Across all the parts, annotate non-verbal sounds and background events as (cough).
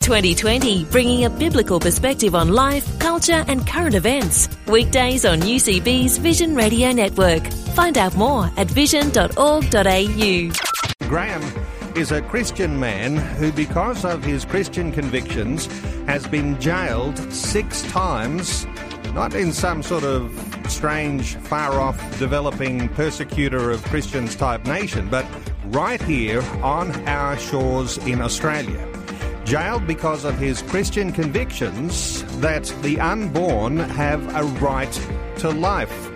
2020, bringing a biblical perspective on life, culture, and current events. Weekdays on UCB's Vision Radio Network. Find out more at vision.org.au. Graham is a Christian man who, because of his Christian convictions, has been jailed six times, not in some sort of strange, far off, developing persecutor of Christians type nation, but right here on our shores in Australia jailed because of his Christian convictions that the unborn have a right to life.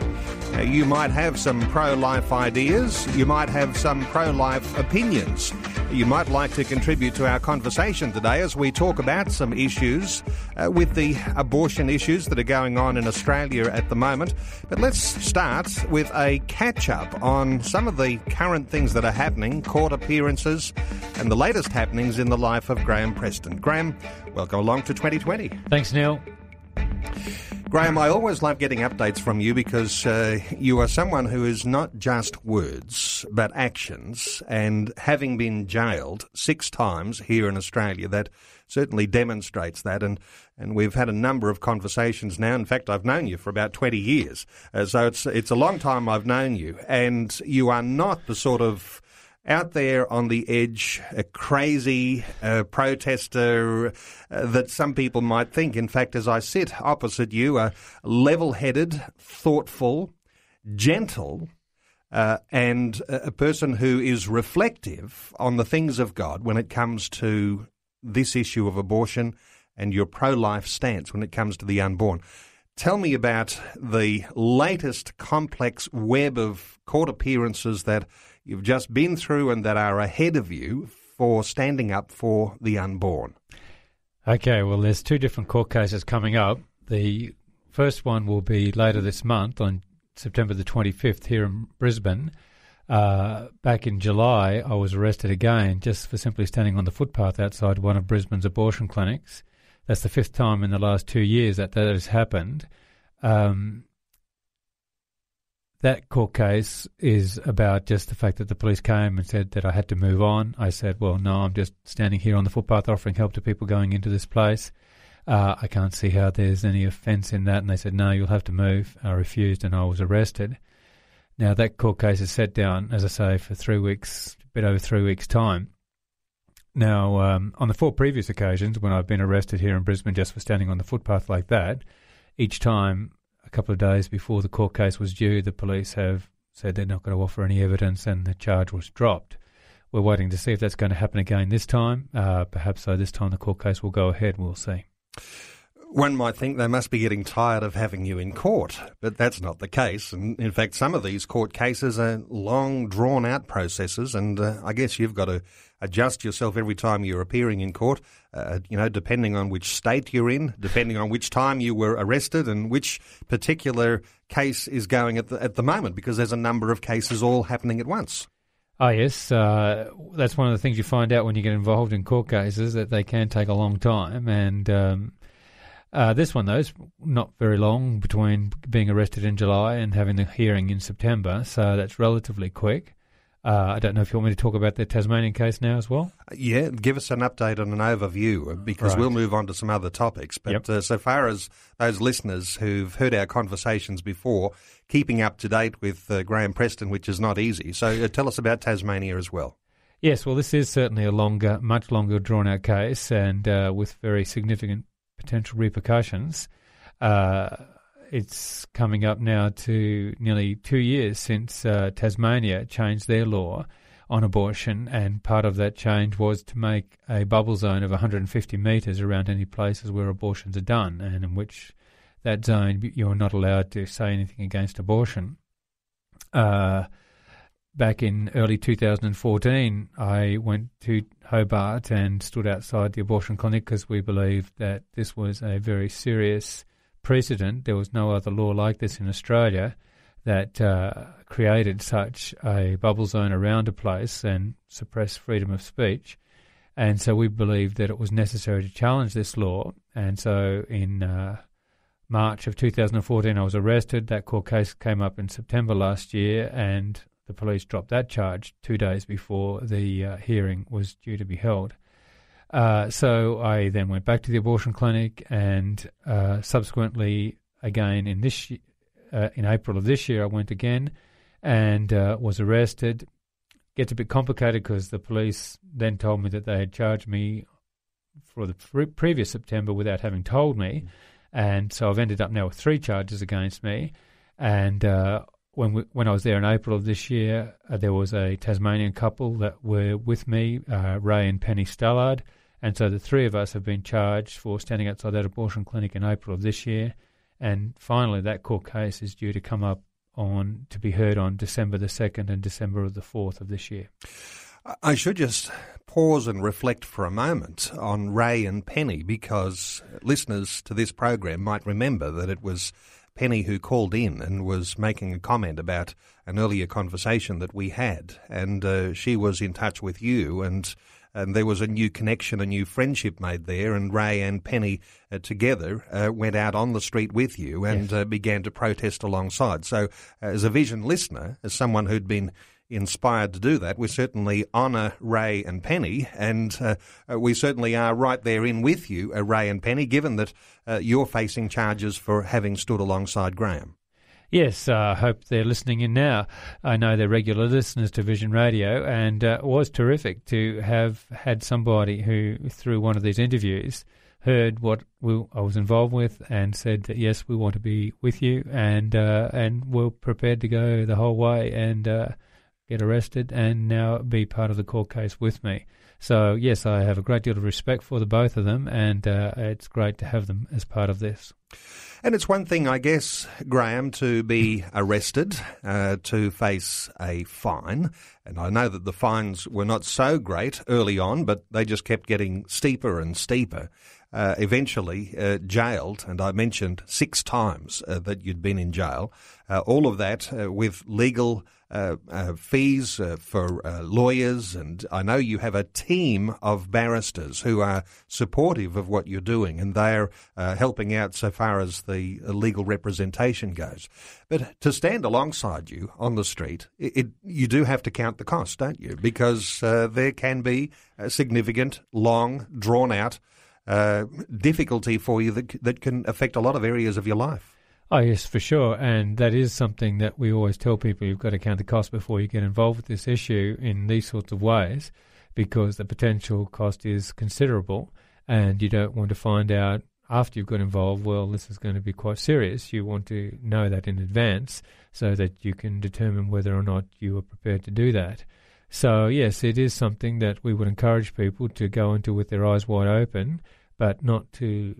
Now, you might have some pro life ideas, you might have some pro life opinions. You might like to contribute to our conversation today as we talk about some issues uh, with the abortion issues that are going on in Australia at the moment. But let's start with a catch up on some of the current things that are happening, court appearances, and the latest happenings in the life of Graham Preston. Graham, welcome along to 2020. Thanks, Neil. Graham, I always love getting updates from you because uh, you are someone who is not just words, but actions. And having been jailed six times here in Australia, that certainly demonstrates that. And, and we've had a number of conversations now. In fact, I've known you for about 20 years. Uh, so it's, it's a long time I've known you. And you are not the sort of out there on the edge, a crazy uh, protester uh, that some people might think. In fact, as I sit opposite you, a level headed, thoughtful, gentle, uh, and a person who is reflective on the things of God when it comes to this issue of abortion and your pro life stance when it comes to the unborn. Tell me about the latest complex web of court appearances that you've just been through and that are ahead of you for standing up for the unborn? Okay, well, there's two different court cases coming up. The first one will be later this month on September the 25th here in Brisbane. Uh, back in July, I was arrested again just for simply standing on the footpath outside one of Brisbane's abortion clinics. That's the fifth time in the last two years that that has happened. Um, that court case is about just the fact that the police came and said that I had to move on. I said, well, no, I'm just standing here on the footpath offering help to people going into this place. Uh, I can't see how there's any offence in that. And they said, no, you'll have to move. I refused and I was arrested. Now, that court case is set down, as I say, for three weeks, a bit over three weeks' time. Now, um, on the four previous occasions when I've been arrested here in Brisbane just for standing on the footpath like that, each time couple of days before the court case was due, the police have said they're not going to offer any evidence and the charge was dropped. We're waiting to see if that's going to happen again this time. Uh, perhaps so this time the court case will go ahead. We'll see. One might think they must be getting tired of having you in court, but that's not the case. And in fact, some of these court cases are long, drawn out processes, and uh, I guess you've got to adjust yourself every time you're appearing in court, uh, you know, depending on which state you're in, depending on which time you were arrested and which particular case is going at the, at the moment, because there's a number of cases all happening at once. Oh, yes. Uh, that's one of the things you find out when you get involved in court cases, that they can take a long time. And um, uh, this one, though, is not very long between being arrested in July and having the hearing in September, so that's relatively quick. Uh, I don't know if you want me to talk about the Tasmanian case now as well. Yeah, give us an update and an overview uh, because right. we'll move on to some other topics. But yep. uh, so far as those listeners who've heard our conversations before, keeping up to date with uh, Graham Preston, which is not easy. So uh, tell us about Tasmania as well. Yes, well, this is certainly a longer, much longer drawn out case and uh, with very significant potential repercussions. Uh, it's coming up now to nearly two years since uh, Tasmania changed their law on abortion, and part of that change was to make a bubble zone of 150 metres around any places where abortions are done, and in which that zone you're not allowed to say anything against abortion. Uh, back in early 2014, I went to Hobart and stood outside the abortion clinic because we believed that this was a very serious precedent. There was no other law like this in Australia that uh, created such a bubble zone around a place and suppressed freedom of speech. And so we believed that it was necessary to challenge this law. And so in uh, March of 2014, I was arrested. That court case came up in September last year, and the police dropped that charge two days before the uh, hearing was due to be held. Uh, so I then went back to the abortion clinic, and uh, subsequently, again in this uh, in April of this year, I went again and uh, was arrested. Gets a bit complicated because the police then told me that they had charged me for the pre- previous September without having told me. Mm. And so I've ended up now with three charges against me. And uh, when we, when I was there in April of this year, uh, there was a Tasmanian couple that were with me, uh, Ray and Penny Stallard. And so the three of us have been charged for standing outside that abortion clinic in April of this year. And finally, that court case is due to come up on to be heard on December the 2nd and December the 4th of this year. I should just pause and reflect for a moment on Ray and Penny because listeners to this program might remember that it was Penny who called in and was making a comment about an earlier conversation that we had, and uh, she was in touch with you and and there was a new connection, a new friendship made there. And Ray and Penny uh, together uh, went out on the street with you and yes. uh, began to protest alongside. So, uh, as a Vision listener, as someone who'd been inspired to do that. We certainly honour Ray and Penny, and uh, uh, we certainly are right there in with you, uh, Ray and Penny, given that uh, you're facing charges for having stood alongside Graham. Yes, I uh, hope they're listening in now. I know they're regular listeners to Vision Radio, and uh, it was terrific to have had somebody who, through one of these interviews, heard what we, I was involved with and said that yes, we want to be with you, and uh, and we're prepared to go the whole way and uh, get arrested and now be part of the court case with me. So yes, I have a great deal of respect for the both of them, and uh, it's great to have them as part of this. And it's one thing, I guess, Graham, to be arrested, uh, to face a fine. And I know that the fines were not so great early on, but they just kept getting steeper and steeper. Uh, eventually uh, jailed, and I mentioned six times uh, that you'd been in jail. Uh, all of that uh, with legal fees uh, for uh, lawyers, and I know you have a team of barristers who are supportive of what you're doing, and they're uh, helping out so far as the legal representation goes. But to stand alongside you on the street, it, it, you do have to count the cost, don't you? Because there can be significant, long, drawn out difficulty for you that that can affect a lot of areas of your life. Oh, yes, for sure. And that is something that we always tell people you've got to count the cost before you get involved with this issue in these sorts of ways because the potential cost is considerable and you don't want to find out after you've got involved, well, this is going to be quite serious. You want to know that in advance so that you can determine whether or not you are prepared to do that. So, yes, it is something that we would encourage people to go into with their eyes wide open, but not to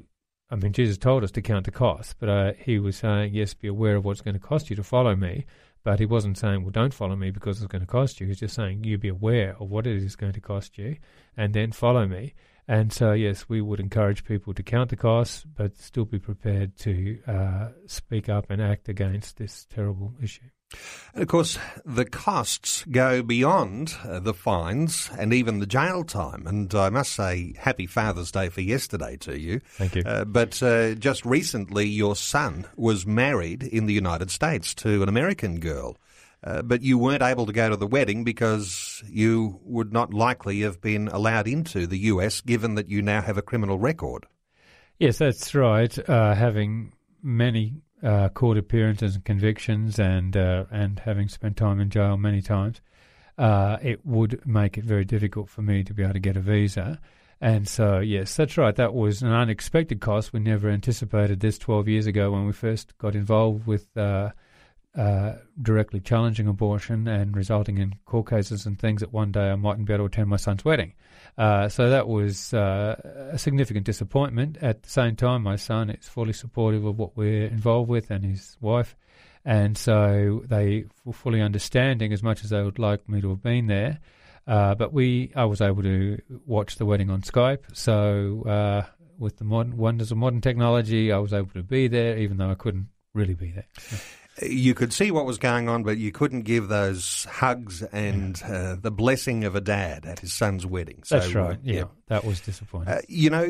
I mean, Jesus told us to count the cost, but uh, he was saying, yes, be aware of what's going to cost you to follow me. But he wasn't saying, well, don't follow me because it's going to cost you. He's just saying, you be aware of what it is going to cost you and then follow me. And so, yes, we would encourage people to count the costs, but still be prepared to uh, speak up and act against this terrible issue. And of course, the costs go beyond uh, the fines and even the jail time. And I must say, happy Father's Day for yesterday to you. Thank you. Uh, but uh, just recently, your son was married in the United States to an American girl. Uh, but you weren't able to go to the wedding because you would not likely have been allowed into the US given that you now have a criminal record. Yes, that's right. Uh, having many uh, court appearances and convictions, and uh, and having spent time in jail many times, uh, it would make it very difficult for me to be able to get a visa. And so, yes, that's right. That was an unexpected cost. We never anticipated this 12 years ago when we first got involved with uh, uh, directly challenging abortion and resulting in court cases and things that one day I mightn't be able to attend my son's wedding. Uh, so that was uh, a significant disappointment. At the same time, my son is fully supportive of what we're involved with and his wife. And so they were fully understanding as much as they would like me to have been there. Uh, but we, I was able to watch the wedding on Skype. So uh, with the modern wonders of modern technology, I was able to be there, even though I couldn't really be there. You could see what was going on, but you couldn't give those hugs and uh, the blessing of a dad at his son's wedding. So, That's right. Uh, yeah, yeah, that was disappointing. Uh, you know,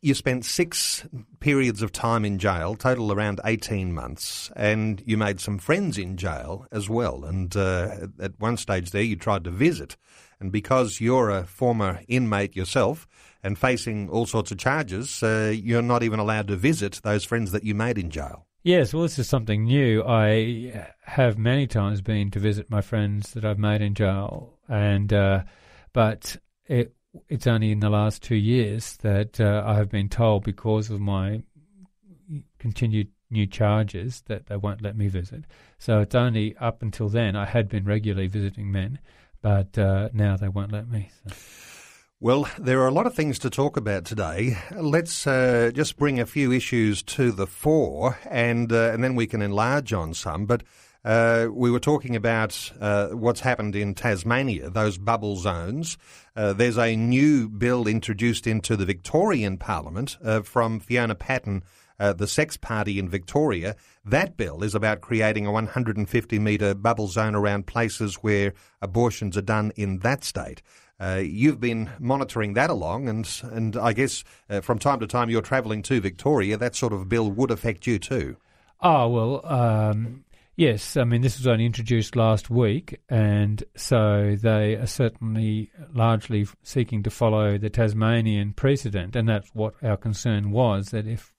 you spent six periods of time in jail, total around 18 months, and you made some friends in jail as well. And uh, at one stage there, you tried to visit. And because you're a former inmate yourself and facing all sorts of charges, uh, you're not even allowed to visit those friends that you made in jail. Yes, well, this is something new. I have many times been to visit my friends that I've made in jail, and uh, but it, it's only in the last two years that uh, I have been told because of my continued new charges that they won't let me visit. So it's only up until then I had been regularly visiting men, but uh, now they won't let me. So. Well, there are a lot of things to talk about today. Let's uh, just bring a few issues to the fore, and uh, and then we can enlarge on some. But uh, we were talking about uh, what's happened in Tasmania, those bubble zones. Uh, there's a new bill introduced into the Victorian Parliament uh, from Fiona Patten. the Sex Party in Victoria. That bill is about creating a 150 metre bubble zone around places where abortions are done in that state. Uh, you've been monitoring that along, and and I guess uh, from time to time you're travelling to Victoria. That sort of bill would affect you too. Oh well, um, yes. I mean, this was only introduced last week, and so they are certainly largely seeking to follow the Tasmanian precedent, and that's what our concern was. That if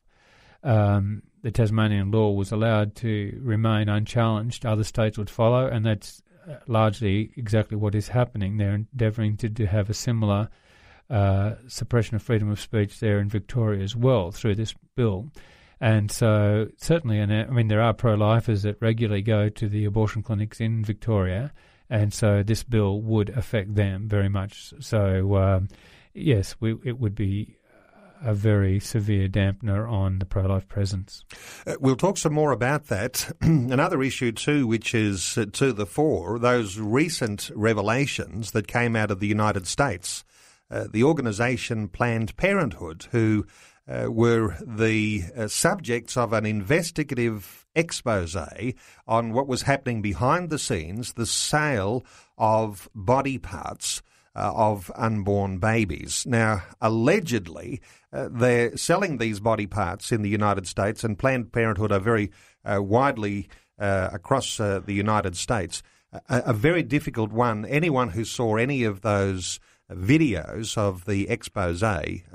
um, the Tasmanian law was allowed to remain unchallenged, other states would follow, and that's largely exactly what is happening. They're endeavouring to, to have a similar uh, suppression of freedom of speech there in Victoria as well through this bill. And so, certainly, and uh, I mean, there are pro lifers that regularly go to the abortion clinics in Victoria, and so this bill would affect them very much. So, um, yes, we, it would be a very severe dampener on the pro life presence. Uh, we'll talk some more about that. (clears throat) Another issue, too, which is uh, to the fore, those recent revelations that came out of the United States. Uh, the organisation Planned Parenthood, who uh, were the uh, subjects of an investigative expose on what was happening behind the scenes, the sale of body parts uh, of unborn babies. Now, allegedly, uh, they're selling these body parts in the United States, and Planned Parenthood are very uh, widely uh, across uh, the United States. A, a, very difficult one. Anyone who saw any of those videos of the expose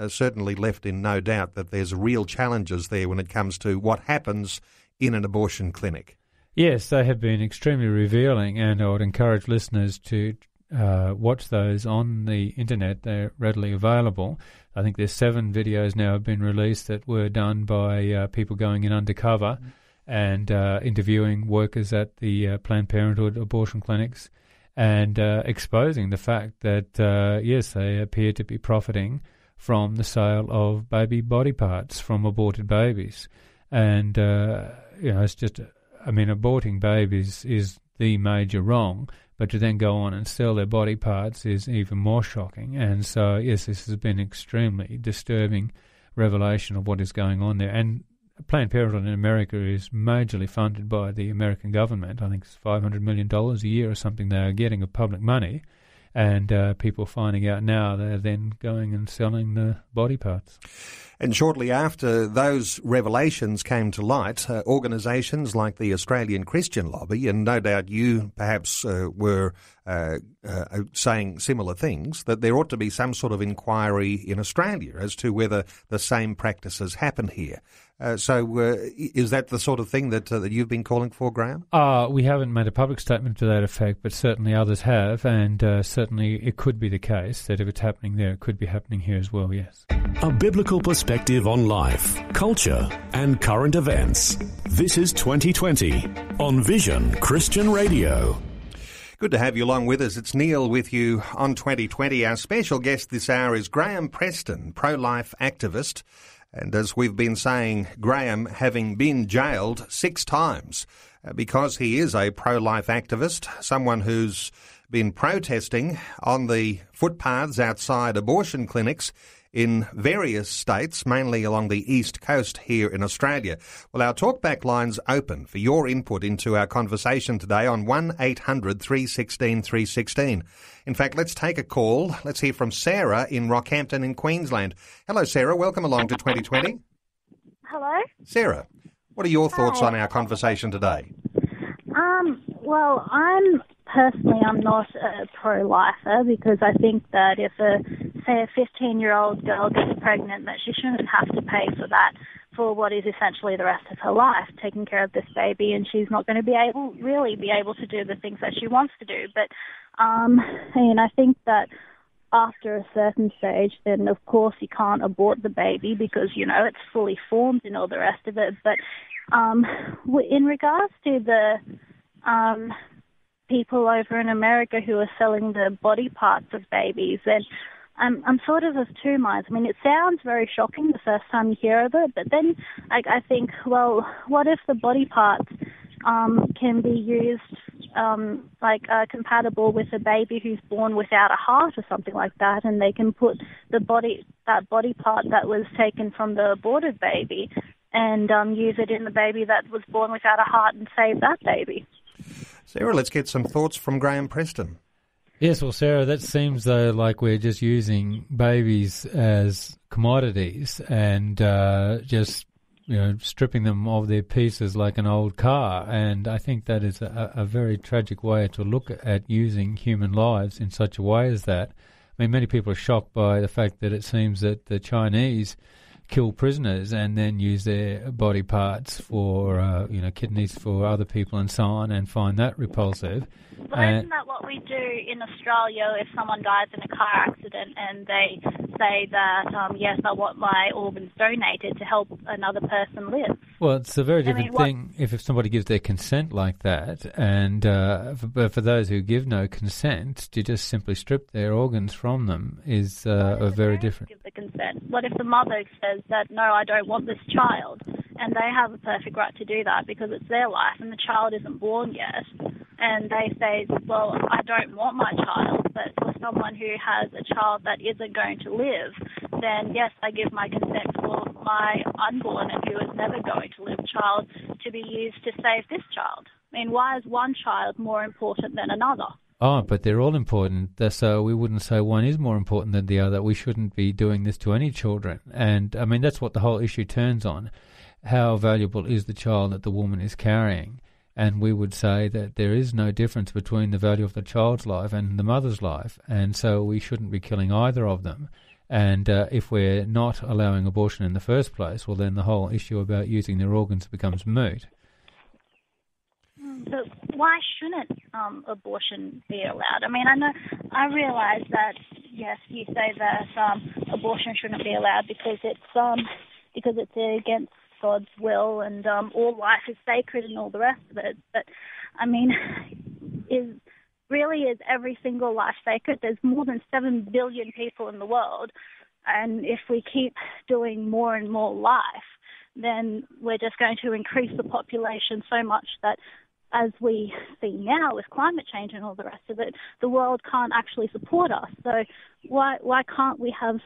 certainly left in no doubt that there's real challenges there when it comes to what happens in an abortion clinic. Yes, they have been extremely revealing, and I would encourage listeners to uh, watch those on the internet. They're readily available. I think there's seven videos now have been released that were done by uh, people going in undercover mm-hmm. and uh, interviewing workers at the uh, Planned Parenthood abortion clinics and uh, exposing the fact that uh, yes, they appear to be profiting from the sale of baby body parts from aborted babies, and you know it's just. I mean, aborting babies is the major wrong but to then go on and sell their body parts is even more shocking. And so, yes, this has been extremely disturbing revelation of what is going on there. And Planned Parenthood in America is majorly funded by the American government. I think it's $500 million a year or something they are getting of public money and uh, people finding out now they're then going and selling the body parts. And shortly after those revelations came to light, uh, organisations like the Australian Christian Lobby, and no doubt you perhaps uh, were uh, uh, saying similar things, that there ought to be some sort of inquiry in Australia as to whether the same practices happen here. Uh, so, uh, is that the sort of thing that uh, that you've been calling for, Graham? Uh, we haven't made a public statement to that effect, but certainly others have, and uh, certainly it could be the case that if it's happening there, it could be happening here as well. Yes. A biblical perspective on life, culture, and current events. This is 2020 on Vision Christian Radio. Good to have you along with us. It's Neil with you on 2020. Our special guest this hour is Graham Preston, pro life activist. And as we've been saying, Graham having been jailed six times uh, because he is a pro life activist, someone who's been protesting on the footpaths outside abortion clinics in various states, mainly along the east coast here in Australia. Well, our talkback line's open for your input into our conversation today on 1 800 316 316. In fact, let's take a call. Let's hear from Sarah in Rockhampton in Queensland. Hello, Sarah. Welcome along to 2020. Hello. Sarah, what are your thoughts on our conversation today? Um, well, I'm personally I'm not a pro-lifer because I think that if a say a 15-year-old girl gets pregnant, that she shouldn't have to pay for that for what is essentially the rest of her life, taking care of this baby, and she's not going to be able really be able to do the things that she wants to do. But um, and I think that after a certain stage, then of course you can't abort the baby because you know it's fully formed and all the rest of it. But um, in regards to the um, people over in America who are selling the body parts of babies, then I'm I'm sort of of two minds. I mean, it sounds very shocking the first time you hear of it, but then I, I think, well, what if the body parts um, can be used um, like uh, compatible with a baby who's born without a heart or something like that, and they can put the body that body part that was taken from the aborted baby and um, use it in the baby that was born without a heart and save that baby. Sarah, let's get some thoughts from Graham Preston. Yes, well, Sarah, that seems though like we're just using babies as commodities and uh, just you know stripping them of their pieces like an old car. And I think that is a, a very tragic way to look at using human lives in such a way as that. I mean, many people are shocked by the fact that it seems that the Chinese kill prisoners and then use their body parts for, uh, you know, kidneys for other people and so on, and find that repulsive. Well, uh, isn't that what we do in Australia if someone dies in a car accident and they say that, um, yes, I want my organs donated to help another person live? Well, it's a very different I mean, thing if, if somebody gives their consent like that, and uh, for, for those who give no consent, to just simply strip their organs from them is uh, a very different. Consent. What if the mother says that no, I don't want this child, and they have a perfect right to do that because it's their life and the child isn't born yet, and they say, well, I don't want my child, but for someone who has a child that isn't going to live, then yes, I give my consent for my unborn and who is never going to live child to be used to save this child. I mean, why is one child more important than another? Oh, but they're all important. So we wouldn't say one is more important than the other. We shouldn't be doing this to any children. And I mean, that's what the whole issue turns on. How valuable is the child that the woman is carrying? And we would say that there is no difference between the value of the child's life and the mother's life. And so we shouldn't be killing either of them. And uh, if we're not allowing abortion in the first place, well, then the whole issue about using their organs becomes moot. But why shouldn't um, abortion be allowed? I mean, I know, I realise that yes, you say that um, abortion shouldn't be allowed because it's um, because it's against God's will and um, all life is sacred and all the rest of it. But I mean, is really is every single life sacred. There's more than 7 billion people in the world. And if we keep doing more and more life, then we're just going to increase the population so much that as we see now with climate change and all the rest of it, the world can't actually support us. So why why can't we have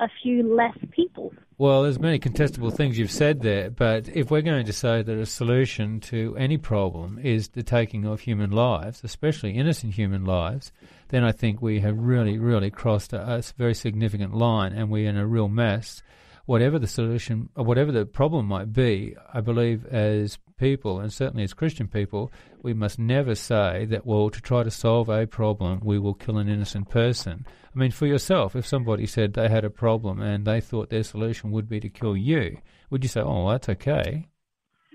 a few less people? Well, there's many contestable things you've said there, but if we're going to say that a solution to any problem is the taking of human lives, especially innocent human lives, then I think we have really, really crossed a, a very significant line, and we're in a real mess whatever the solution, or whatever the problem might be, I believe as people, and certainly as Christian people, we must never say that, well, to try to solve a problem, we will kill an innocent person. I mean, for yourself, if somebody said they had a problem and they thought their solution would be to kill you, would you say, oh, that's okay?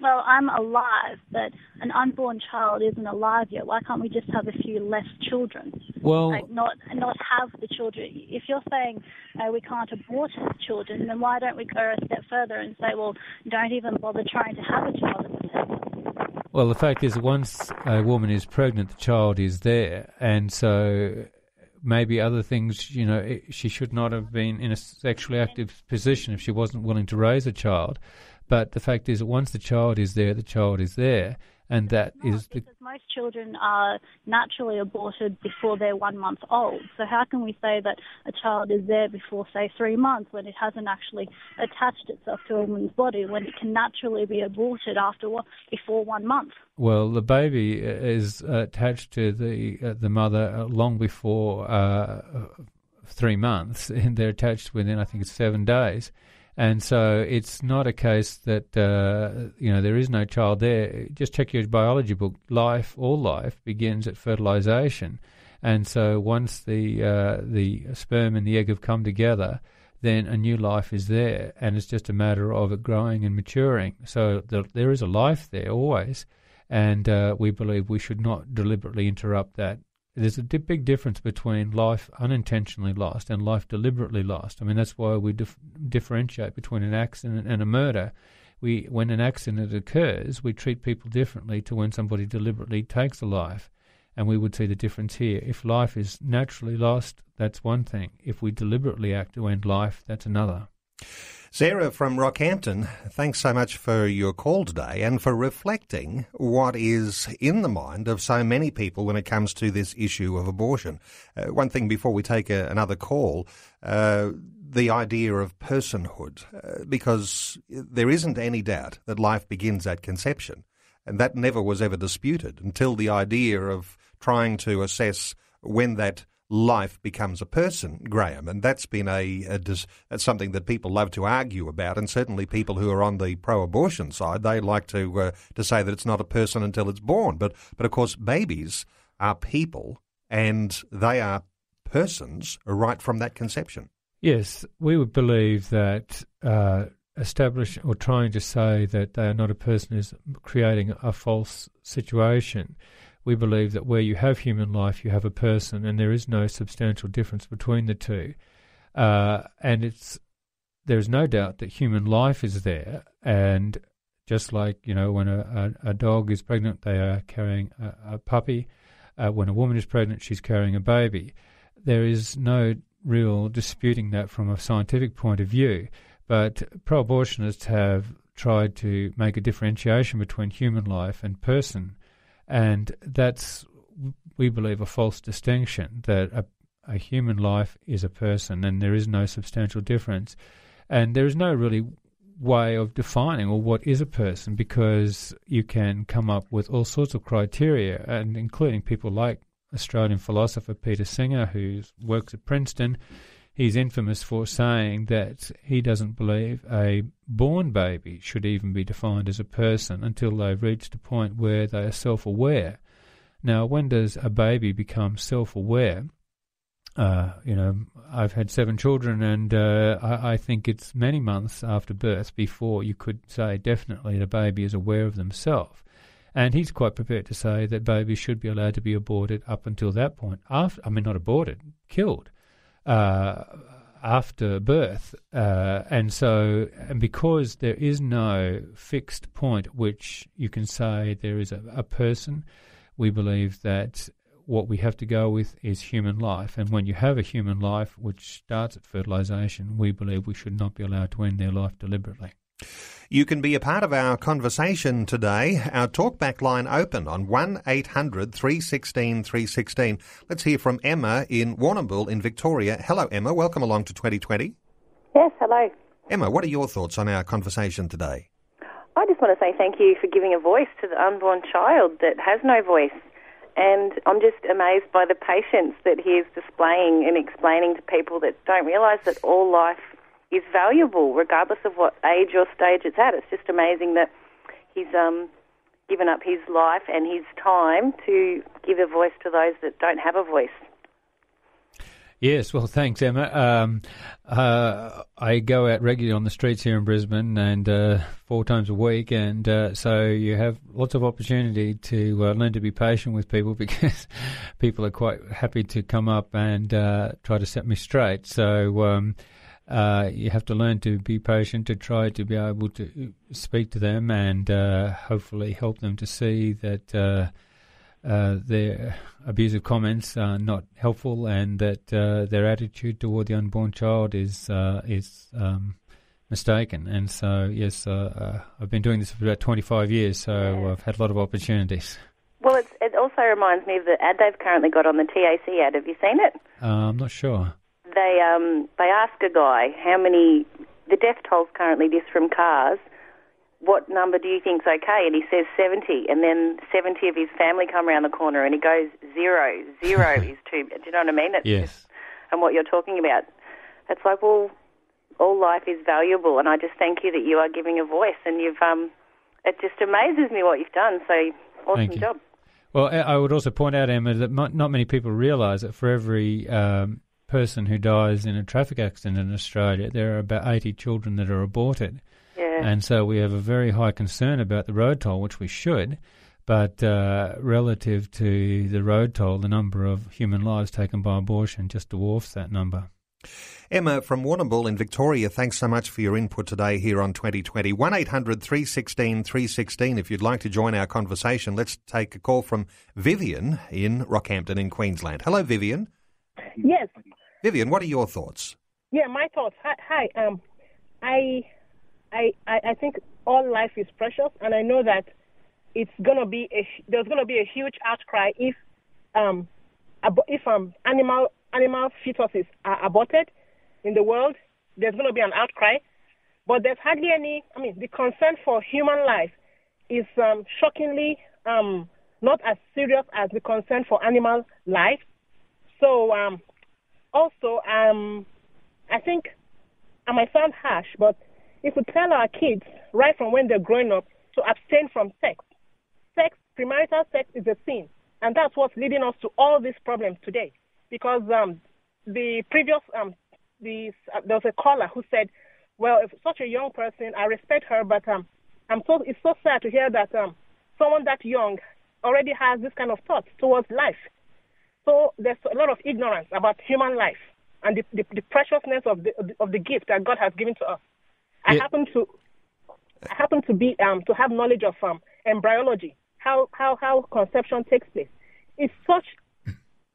Well, I'm alive, but an unborn child isn't alive yet. Why can't we just have a few less children? Well, like not not have the children. If you're saying uh, we can't abort children, then why don't we go a step further and say, well, don't even bother trying to have a child Well, the fact is, once a woman is pregnant, the child is there, and so maybe other things, you know, she should not have been in a sexually active position if she wasn't willing to raise a child. But the fact is that once the child is there, the child is there. and that Not, is the because most children are naturally aborted before they're one month old. So how can we say that a child is there before, say, three months when it hasn't actually attached itself to a woman's body, when it can naturally be aborted after before one month? Well, the baby is attached to the uh, the mother uh, long before uh, three months, (laughs) and they're attached within I think it's seven days, and so it's not a case that uh, you know there is no child there. Just check your biology book. Life, all life, begins at fertilization, and so once the uh, the sperm and the egg have come together. Then a new life is there, and it's just a matter of it growing and maturing. So the, there is a life there always, and uh, we believe we should not deliberately interrupt that. There's a big difference between life unintentionally lost and life deliberately lost. I mean, that's why we dif- differentiate between an accident and a murder. We, when an accident occurs, we treat people differently to when somebody deliberately takes a life, and we would see the difference here. If life is naturally lost, that's one thing. If we deliberately act to end life, that's another. Sarah from Rockhampton, thanks so much for your call today and for reflecting what is in the mind of so many people when it comes to this issue of abortion. Uh, one thing before we take a, another call, uh, the idea of personhood, uh, because there isn't any doubt that life begins at conception. And that never was ever disputed until the idea of trying to assess when that life becomes a person, Graham, and that's been a, a dis, that's something that people love to argue about, and certainly people who are on the pro-abortion side, they like to uh, to say that it's not a person until it's born. But but of course, babies are people, and they are persons right from that conception. Yes, we would believe that uh, establish or trying to say that they are not a person is creating a false situation. We believe that where you have human life, you have a person, and there is no substantial difference between the two. Uh, and it's there is no doubt that human life is there, and just like you know, when a, a, a dog is pregnant, they are carrying a, a puppy. Uh, when a woman is pregnant, she's carrying a baby. There is no real disputing that from a scientific point of view. But pro abortionists have tried to make a differentiation between human life and person. And that's, we believe, a false distinction that a, a human life is a person and there is no substantial difference. And there is no really way of defining or what is a person because you can come up with all sorts of criteria, and including people like Australian philosopher Peter Singer, who works at Princeton. He's infamous for saying that he doesn't believe a born baby should even be defined as a person until they've reached a point where they are self aware. Now, when does a baby become self aware? Uh, you know, I've had seven children, and uh, I, I, think it's many months after birth before you could say definitely the baby is aware of themselves. And he's quite prepared to say that babies should be allowed to be aborted up until that point. After, I mean, not aborted, killed uh, after birth. Uh, and so, and because there is no fixed point which you can say there is a, a person, we believe that what we have to go with is human life. And when you have a human life which starts at fertilization, we believe we should not be allowed to end their life deliberately. You can be a part of our conversation today. Our talkback line open on 1 800 316 316. Let's hear from Emma in Warrnambool in Victoria. Hello, Emma. Welcome along to 2020. Yes, hello. Emma, what are your thoughts on our conversation today? I just want to say thank you for giving a voice to the unborn child that has no voice. And I'm just amazed by the patience that he is displaying and explaining to people that don't realise that all life is valuable, regardless of what age or stage it's at. It's just amazing that he's um, given up his life and his time to give a voice to those that don't have a voice. Yes, well, thanks, Emma. Um, uh, I go out regularly on the streets here in Brisbane and uh, four times a week, and uh, so you have lots of opportunity to uh, learn to be patient with people (laughs) because people are quite happy to come up and uh, try to set me straight. So. Um, uh, you have to learn to be patient to try to be able to speak to them and uh, hopefully help them to see that uh, uh their abusive comments are not helpful and that uh, their attitude toward the unborn child is uh, is um, mistaken. And so, yes, uh, uh, I've been doing this for about 25 years, so yeah. I've had a lot of opportunities. Well, it also reminds me of the ad they've currently got on the TAC ad. Have you seen it? Uh, I'm not sure. They um, they ask a guy how many the death tolls currently this from cars. What number do you think's okay? And he says 70, and then 70 of his family come around the corner, and he goes zero. Zero (laughs) is too. Do you know what I mean? It's yes. Just, and what you're talking about, it's like well, all life is valuable, and I just thank you that you are giving a voice, and you've um, it just amazes me what you've done. So awesome job. Well, I would also point out, Emma, that not many people realise that for every um, person who dies in a traffic accident in Australia, there are about 80 children that are aborted. Yeah. And so we have a very high concern about the road toll, which we should. But uh, relative to the road toll, the number of human lives taken by abortion just dwarfs that number. Emma from Warrnambool in Victoria, thanks so much for your input today here on 2020. 1 800 316 316 if you'd like to join our conversation. Let's take a call from Vivian in Rockhampton in Queensland. Hello, Vivian. Yes. Vivian, what are your thoughts? Yeah, my thoughts. Hi, hi. Um, I, I, I think all life is precious, and I know that it's gonna be a, there's gonna be a huge outcry if um, if um, animal animal fetuses are aborted in the world, there's to be an outcry. But there's hardly any, I mean, the concern for human life is um, shockingly um, not as serious as the concern for animal life. So, um, also, um, I think I might sound harsh, but if we tell our kids right from when they're growing up to abstain from sex, sex, premarital sex is a sin. And that's what's leading us to all these problems today because um, the previous um, the uh, there was a caller who said, "Well, if such a young person, I respect her, but um, I'm so it's so sad to hear that um, someone that young already has this kind of thoughts towards life. So there's a lot of ignorance about human life and the, the, the preciousness of the of the gift that God has given to us. I yeah. happen to I happen to be um, to have knowledge of um, embryology, how how how conception takes place. It's such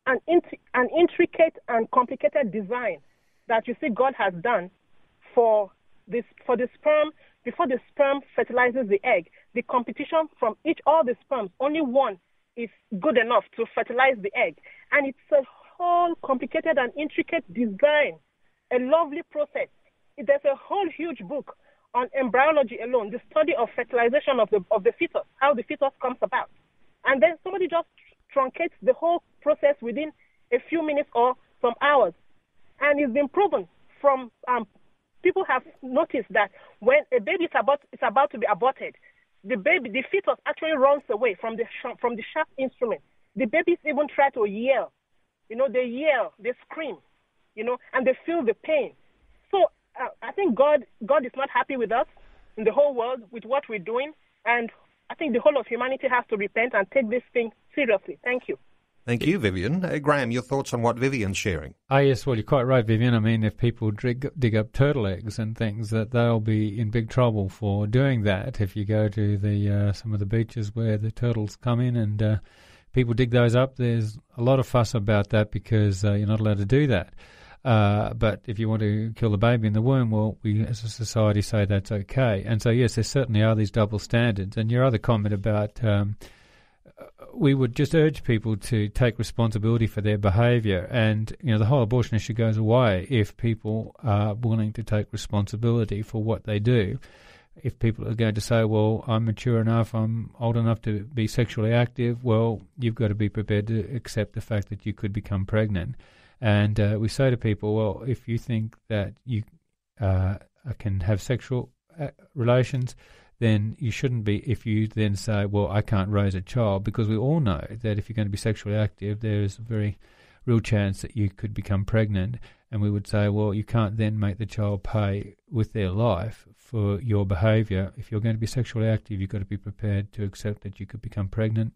an, int- an intricate and complicated design that you see God has done for this for the sperm before the sperm fertilizes the egg. The competition from each all the sperms, only one is good enough to fertilize the egg, and it's a whole complicated and intricate design, a lovely process. There's a whole huge book on embryology alone, the study of fertilization of the of the fetus, how the fetus comes about, and then somebody just truncates the whole process within a few minutes or some hours. And it's been proven from um, people have noticed that when a baby is about is about to be aborted, the baby, the fetus actually runs away from the from the sharp instrument. The babies even try to yell, you know, they yell, they scream, you know, and they feel the pain. So uh, I think God God is not happy with us in the whole world with what we're doing, and I think the whole of humanity has to repent and take this thing seriously. Thank you. Thank you, Vivian. Uh, Graham, your thoughts on what Vivian's sharing? Oh, yes, well, you're quite right, Vivian. I mean, if people dig, dig up turtle eggs and things, that they'll be in big trouble for doing that. If you go to the uh, some of the beaches where the turtles come in and uh, people dig those up, there's a lot of fuss about that because uh, you're not allowed to do that. Uh, but if you want to kill the baby in the womb, well, we as a society say that's okay. And so, yes, there certainly are these double standards. And your other comment about um, we would just urge people to take responsibility for their behaviour, and you know the whole abortion issue goes away if people are willing to take responsibility for what they do. If people are going to say, "Well, I'm mature enough, I'm old enough to be sexually active," well, you've got to be prepared to accept the fact that you could become pregnant. And uh, we say to people, well, if you think that you uh, can have sexual uh, relations, then you shouldn't be. If you then say, well, I can't raise a child, because we all know that if you're going to be sexually active, there is a very real chance that you could become pregnant. And we would say, well, you can't then make the child pay with their life for your behaviour. If you're going to be sexually active, you've got to be prepared to accept that you could become pregnant.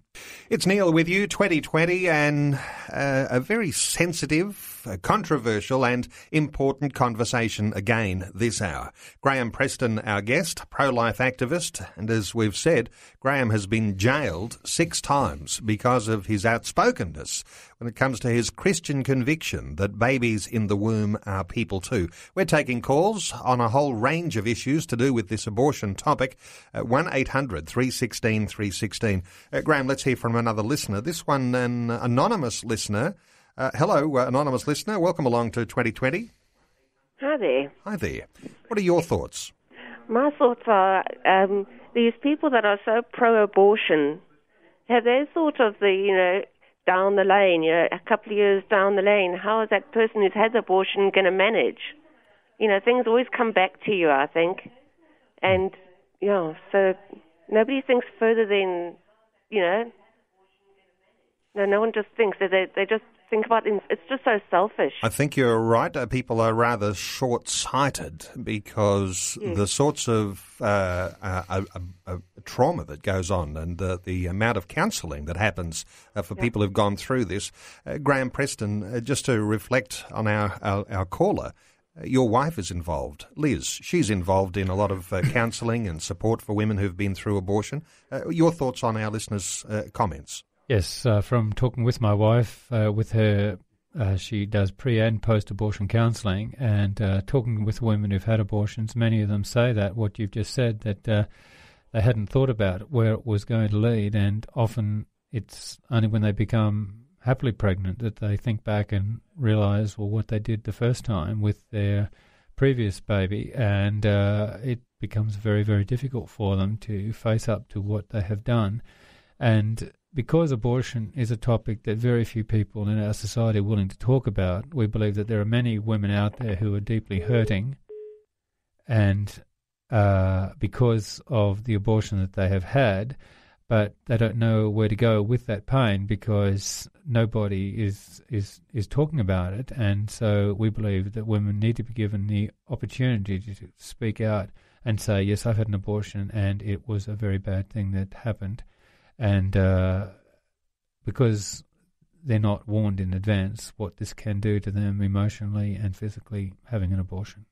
It's Neil with you, 2020, and uh, a very sensitive, uh, controversial, and important conversation again this hour. Graham Preston, our guest, pro life activist, and as we've said, Graham has been jailed six times because of his outspokenness when it comes to his Christian conviction that babies in the womb are people too. We're taking calls on a whole range of issues to do with this abortion topic. Uh, 1 800 316 316. Uh, Graham, let's hear from another listener. This one, an anonymous listener. Uh, hello, uh, anonymous listener. Welcome along to 2020. Hi there. Hi there. What are your thoughts? My thoughts are um, these people that are so pro-abortion have they thought of the you know down the lane, you know, a couple of years down the lane, how is that person who's had the abortion going to manage? You know, things always come back to you, I think, and yeah, so nobody thinks further than you know. No, no one just thinks that they they just think about it. It's just so selfish. I think you're right. Uh, people are rather short sighted because Yes. the sorts of uh, uh, uh, trauma that goes on and the amount of counselling that happens uh, for people who've gone through this. Uh, Graham Preston, uh, just to reflect on our, our, our caller, uh, your wife is involved, Liz. She's involved in a lot of uh, (laughs) counselling and support for women who've been through abortion. Uh, your thoughts on our listeners' uh, comments? Yes, uh, from talking with my wife, uh, with her, uh, she does pre and post abortion counselling, and uh, talking with women who've had abortions, many of them say that what you've just said that uh, they hadn't thought about where it was going to lead, and often it's only when they become happily pregnant that they think back and realise well what they did the first time with their previous baby, and uh, it becomes very very difficult for them to face up to what they have done, and because abortion is a topic that very few people in our society are willing to talk about, we believe that there are many women out there who are deeply hurting, and uh, because of the abortion that they have had, but they don't know where to go with that pain because nobody is is is talking about it, and so we believe that women need to be given the opportunity to, to speak out and say, "Yes, I've had an abortion, and it was a very bad thing that happened." And uh, because they're not warned in advance what this can do to them emotionally and physically having an abortion.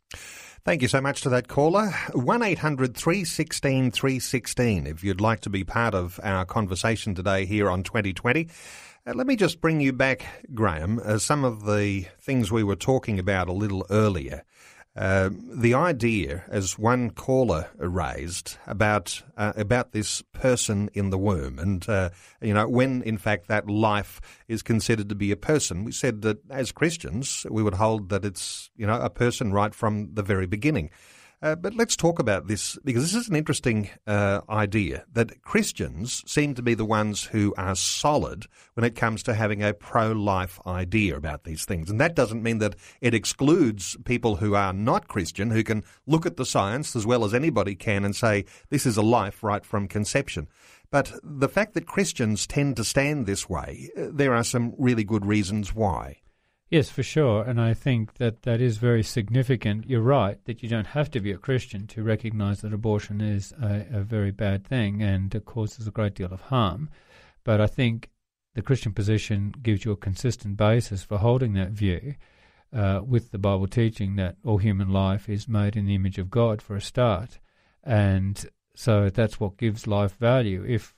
Thank you so much to that caller. 1 800 316 316 if you'd like to be part of our conversation today here on 2020. Uh, let me just bring you back, Graham, uh, some of the things we were talking about a little earlier. Uh, the idea, as one caller raised, about uh, about this person in the womb, and uh, you know when in fact that life is considered to be a person. We said that as Christians we would hold that it's you know a person right from the very beginning. Uh, but let's talk about this because this is an interesting uh, idea that Christians seem to be the ones who are solid when it comes to having a pro life idea about these things. And that doesn't mean that it excludes people who are not Christian who can look at the science as well as anybody can and say this is a life right from conception. But the fact that Christians tend to stand this way, uh, there are some really good reasons why. Yes, for sure. And I think that that is very significant. You're right that you don't have to be a Christian to recognize that abortion is a, a very bad thing and causes a great deal of harm. But I think the Christian position gives you a consistent basis for holding that view uh, with the Bible teaching that all human life is made in the image of God for a start. And so that's what gives life value. If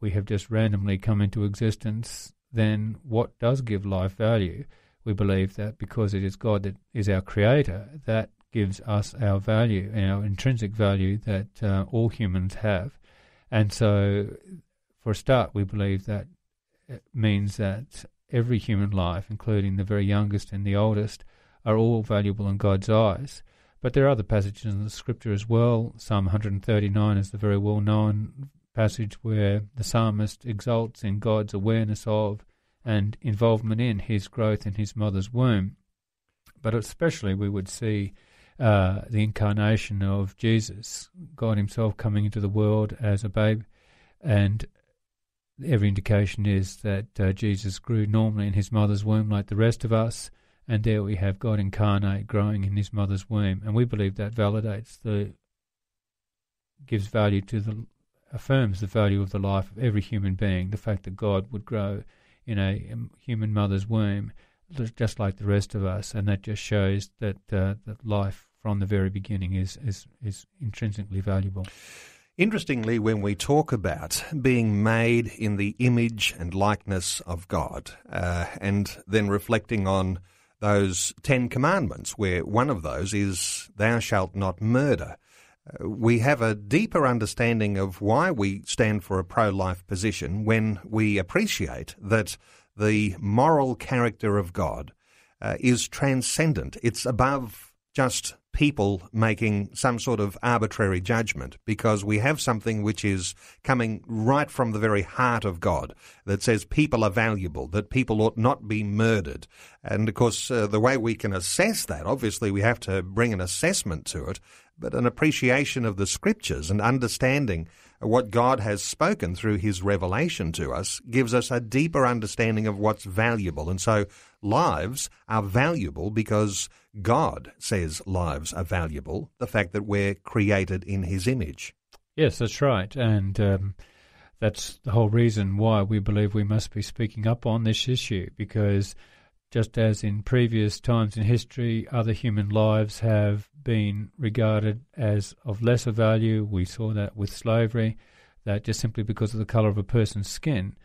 we have just randomly come into existence, then what does give life value? We believe that because it is God that is our creator, that gives us our value, our intrinsic value that uh, all humans have. And so, for a start, we believe that it means that every human life, including the very youngest and the oldest, are all valuable in God's eyes. But there are other passages in the scripture as well. Psalm 139 is the very well known passage where the psalmist exalts in God's awareness of and involvement in his growth in his mother's womb. But especially, we would see uh, the incarnation of Jesus, God Himself coming into the world as a babe, and every indication is that uh, Jesus grew normally in His mother's womb like the rest of us, and there we have God incarnate growing in His mother's womb, and we believe that validates the, gives value to the, affirms the value of the life of every human being, the fact that God would grow in a human mother's womb, just like the rest of us, and that just shows that uh, that life from the very beginning is is is intrinsically valuable. Interestingly, when we talk about being made in the image and likeness of God, uh, and then reflecting on those Ten Commandments, where one of those is, Thou shalt not murder. We have a deeper understanding of why we stand for a pro life position when we appreciate that the moral character of God uh, is transcendent. It's above just people making some sort of arbitrary judgment because we have something which is coming right from the very heart of God that says people are valuable, that people ought not be murdered. And of course, uh, the way we can assess that, obviously, we have to bring an assessment to it, but an appreciation of the scriptures and understanding what God has spoken through his revelation to us gives us a deeper understanding of what's valuable. And so lives are valuable because God says lives are valuable, the fact that we're created in his image. Yes, that's right. And um, that's the whole reason why we believe we must be speaking up on this issue because just as in previous times in history, other human lives have been regarded as of lesser value. We saw that with slavery, that just simply because of the colour of a person's skin,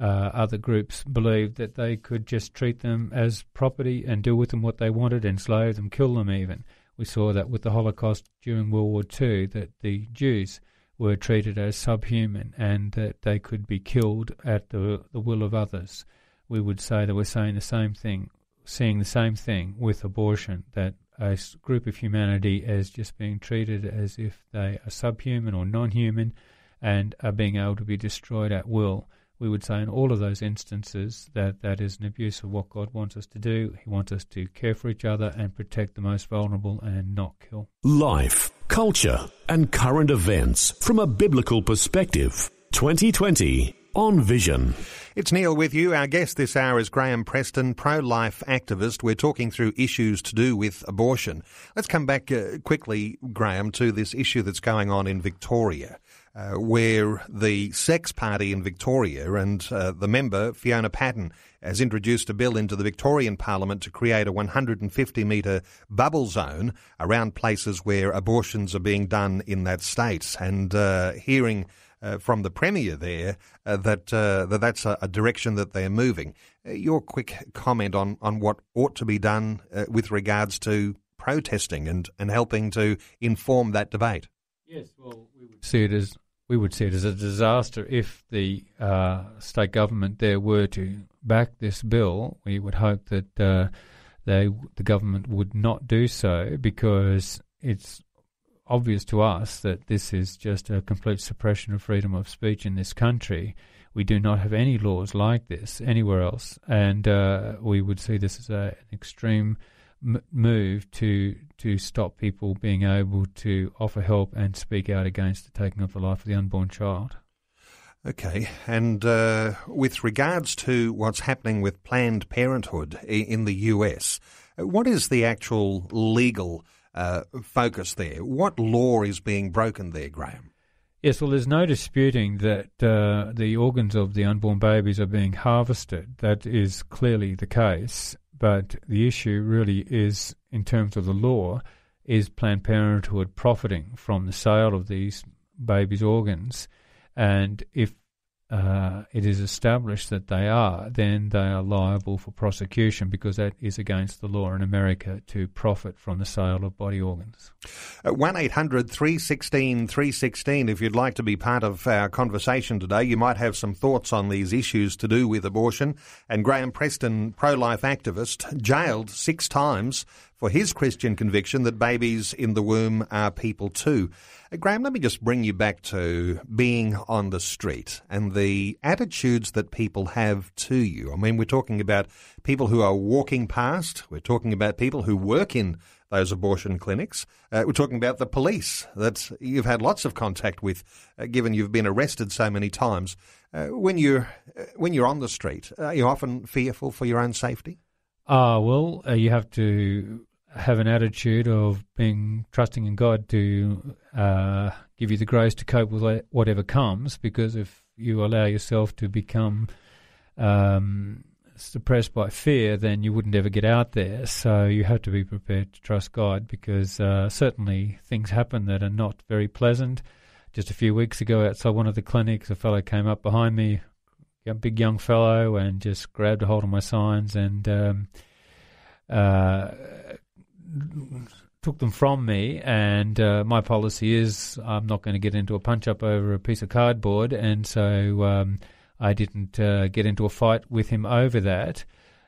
uh, other groups believed that they could just treat them as property and do with them what they wanted, enslave them, kill them even. We saw that with the Holocaust during World War II, that the Jews were treated as subhuman and that they could be killed at the, the will of others we would say that we're saying the same thing, seeing the same thing with abortion, that a group of humanity is just being treated as if they are subhuman or non human and are being able to be destroyed at will. We would say in all of those instances that that is an abuse of what God wants us to do. He wants us to care for each other and protect the most vulnerable and not kill. Life, culture, and current events from a biblical perspective. 2020 on Vision. It's Neil with you. Our guest this hour is Graham Preston, pro life activist. We're talking through issues to do with abortion. Let's come back uh, quickly, Graham, to this issue that's going on in Victoria. Uh, where the Sex Party in Victoria and uh, the member, Fiona Patten, has introduced a bill into the Victorian Parliament to create a 150 metre bubble zone around places where abortions are being done in that state. And uh, hearing uh, from the Premier there uh, that, uh, that that's a, a, direction that they're moving. Uh, your quick comment on, on what ought to be done uh, with regards to protesting and, and helping to inform that debate. Yes, well, we would see it as we would see it as a disaster if the uh, state government there were to back this bill. We would hope that they the government would not do so because it's obvious to us that this is just a complete suppression of freedom of speech in this country. We do not have any laws like this anywhere else, and uh, we would see this as a, an extreme m- move to to stop people being able to offer help and speak out against the taking of the life of the unborn child. Okay, and uh, with regards to what's happening with Planned Parenthood in the US, what is the actual legal uh, focus there. What law is being broken there, Graham? Yes, well, there's no disputing that uh, the organs of the unborn babies are being harvested. That is clearly the case. But the issue really is, in terms of the law, is Planned Parenthood profiting from the sale of these babies' organs? And if uh, it is established that they are, then they are liable for prosecution because that is against the law in America to profit from the sale of body organs. Uh, 1 800 316 316, if you'd like to be part of our conversation today, you might have some thoughts on these issues to do with abortion. And Graham Preston, pro life activist, jailed six times for his Christian conviction that babies in the womb are people too. Uh, Graham, let me just bring you back to being on the street and the attitudes that people have to you. I mean, we're talking about people who are walking past, we're talking about people who work in those abortion clinics. Uh, we're talking about the police that you've had lots of contact with, uh, given you've been arrested so many times. Uh, when you're uh, when you're on the street, are you often fearful for your own safety? Ah, well, you have to have an attitude of being trusting in God to uh, give you the grace to cope with whatever comes. Because if you allow yourself to become um, suppressed by fear, then you wouldn't ever get out there. So you have to be prepared to trust God because uh, certainly things happen that are not very pleasant. Just a few weeks ago, outside one of the clinics, a fellow came up behind me, a big young fellow, and just grabbed a hold of my signs and. Um, uh, took them from me, and uh, my policy is I'm not going to get into a punch up over a piece of cardboard, and so um, I didn't uh, get into a fight with him over that.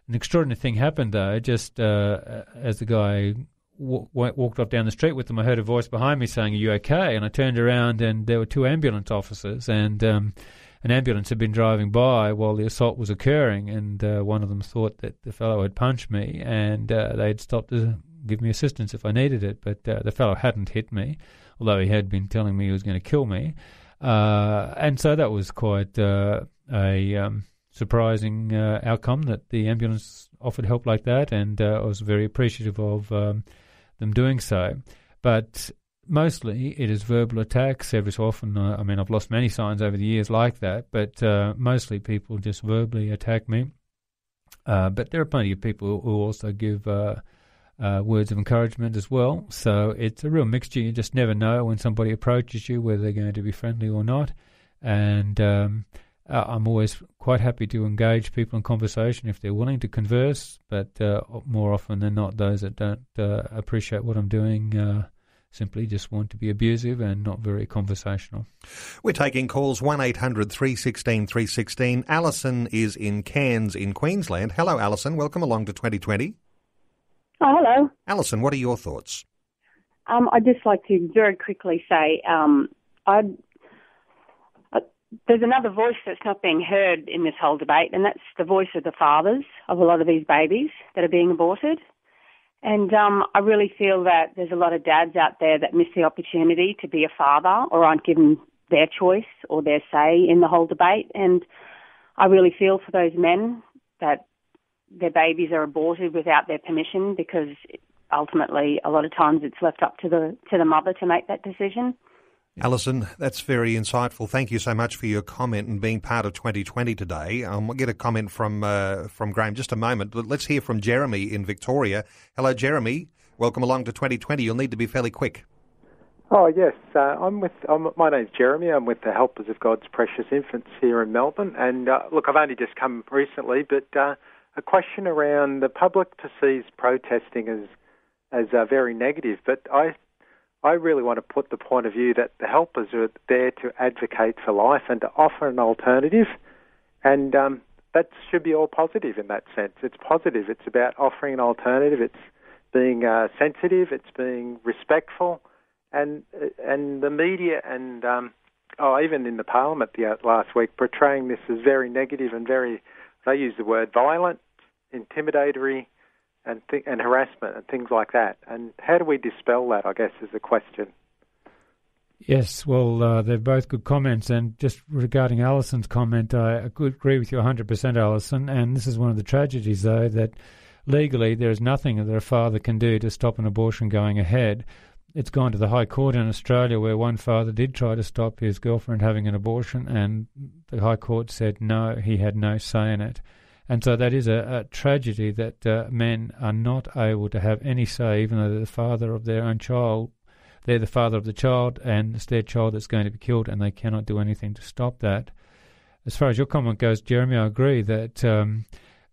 An extraordinary thing happened though, just uh, as the guy w- walked off down the street with them, I heard a voice behind me saying, "Are you okay?" And I turned around, and there were two ambulance officers, and um, an ambulance had been driving by while the assault was occurring, and uh, one of them thought that the fellow had punched me, and uh, they had stopped to give me assistance if I needed it. But uh, the fellow hadn't hit me, although he had been telling me he was going to kill me. Uh, and so that was quite uh, a um, surprising uh, outcome that the ambulance offered help like that, and uh, I was very appreciative of um, them doing so. But mostly it is verbal attacks. Every so often, uh, I mean, I've lost many signs over the years like that, but mostly people just verbally attack me. but there are plenty of people who also give uh, words of encouragement as well. So it's a real mixture. You just never know when somebody approaches you whether they're going to be friendly or not. And um, uh, I'm always quite happy to engage people in conversation if they're willing to converse. But uh, more often than not, those that don't uh, appreciate what I'm doing uh, simply just want to be abusive and not very conversational. We're taking calls 1 800 316 316. Alison is in Cairns in Queensland. Hello, Alison. Welcome along to 2020. Oh, hello. Alison, what are your thoughts? Um, I'd just like to very quickly say um, i uh, there's another voice that's not being heard in this whole debate, and that's the voice of the fathers of a lot of these babies that are being aborted. And um, I really feel that there's a lot of dads out there that miss the opportunity to be a father or aren't given their choice or their say in the whole debate. And I really feel for those men that their babies are aborted without their permission because ultimately a lot of times it's left up to the to the mother to make that decision. Alison, that's very insightful. Thank you so much for your comment and being part of 2020 today. Um, we'll get a comment from uh, from Graham just a moment, but let's hear from Jeremy in Victoria. Hello, Jeremy. Welcome along to 2020. You'll need to be fairly quick. Oh yes, uh, I'm with. I'm, my name's Jeremy. I'm with the Helpers of God's Precious Infants here in Melbourne. And uh, look, I've only just come recently, but uh, a question around the public perceives protesting as as uh, very negative, but I I really want to put the point of view that the helpers are there to advocate for life and to offer an alternative, and um, that should be all positive in that sense. It's positive. It's about offering an alternative. It's being uh, sensitive. It's being respectful, and and the media and um, oh even in the parliament the uh, last week portraying this as very negative and very they use the word violent, intimidatory, and th- and harassment and things like that. And how do we dispel that? I guess is the question. Yes, well, uh, they're both good comments. And just regarding Alison's comment, I agree with you 100%, Alison. And this is one of the tragedies, though, that legally there is nothing that a father can do to stop an abortion going ahead it's gone to the High Court in Australia where one father did try to stop his girlfriend having an abortion, and the High Court said no, he had no say in it. And so that is a, a tragedy that uh, men are not able to have any say, even though they're the father of their own child. They're the father of the child, and it's their child that's going to be killed, and they cannot do anything to stop that. As far as your comment goes, Jeremy, I agree that um,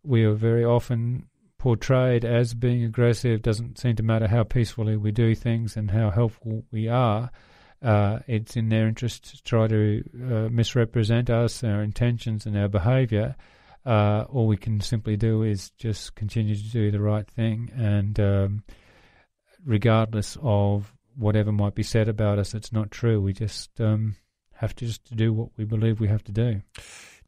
we are very often portrayed as being aggressive doesn't seem to matter how peacefully we do things and how helpful we are. Uh, it's in their interest to try to uh, misrepresent us, our intentions, and our behaviour. Uh, all we can simply do is just continue to do the right thing, and um, regardless of whatever might be said about us, it's not true. We just um, have to just do what we believe we have to do.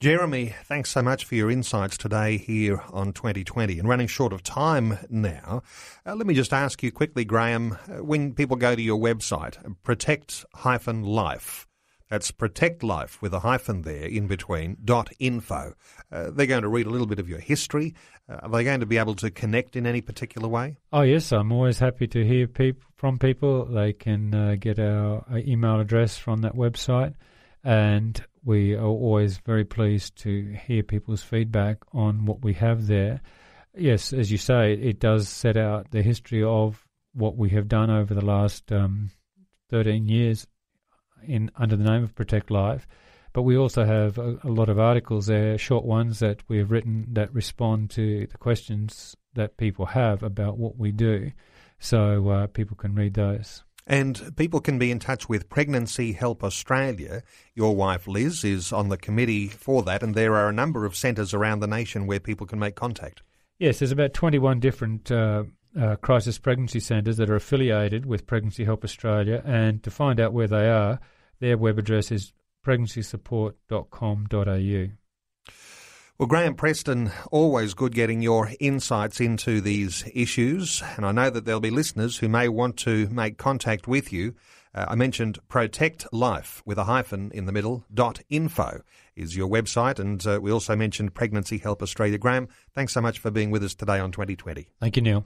Jeremy, thanks so much for your insights today here on 2020. And running short of time now, uh, let me just ask you quickly, Graham, uh, when people go to your website, protect-life, that's protect life with a hyphen there in between, dot info. Uh, they're going to read a little bit of your history. Uh, are they going to be able to connect in any particular way? Oh, yes. I'm always happy to hear peop- from people. They can uh, get our, our email address from that website. And we are always very pleased to hear people's feedback on what we have there. Yes, as you say, it does set out the history of what we have done over the last um, 13 years in under the name of Protect Life. But we also have a, a, lot of articles there, short ones that we have written that respond to the questions that people have about what we do, so uh, people can read those. And people can be in touch with Pregnancy Help Australia. Your wife Liz is on the committee for that, and there are a number of centres around the nation where people can make contact. Yes, there's about 21 different uh, uh, crisis pregnancy centres that are affiliated with Pregnancy Help Australia, and to find out where they are, their web address is pregnancysupport.com.au. Well, Graham Preston, always good getting your insights into these issues, and I know that there'll be listeners who may want to make contact with you. Uh, I mentioned Protect Life with a hyphen in the middle, dot info is your website, and uh, we also mentioned Pregnancy Help Australia. Graham, thanks so much for being with us today on 2020. Thank you, Neil.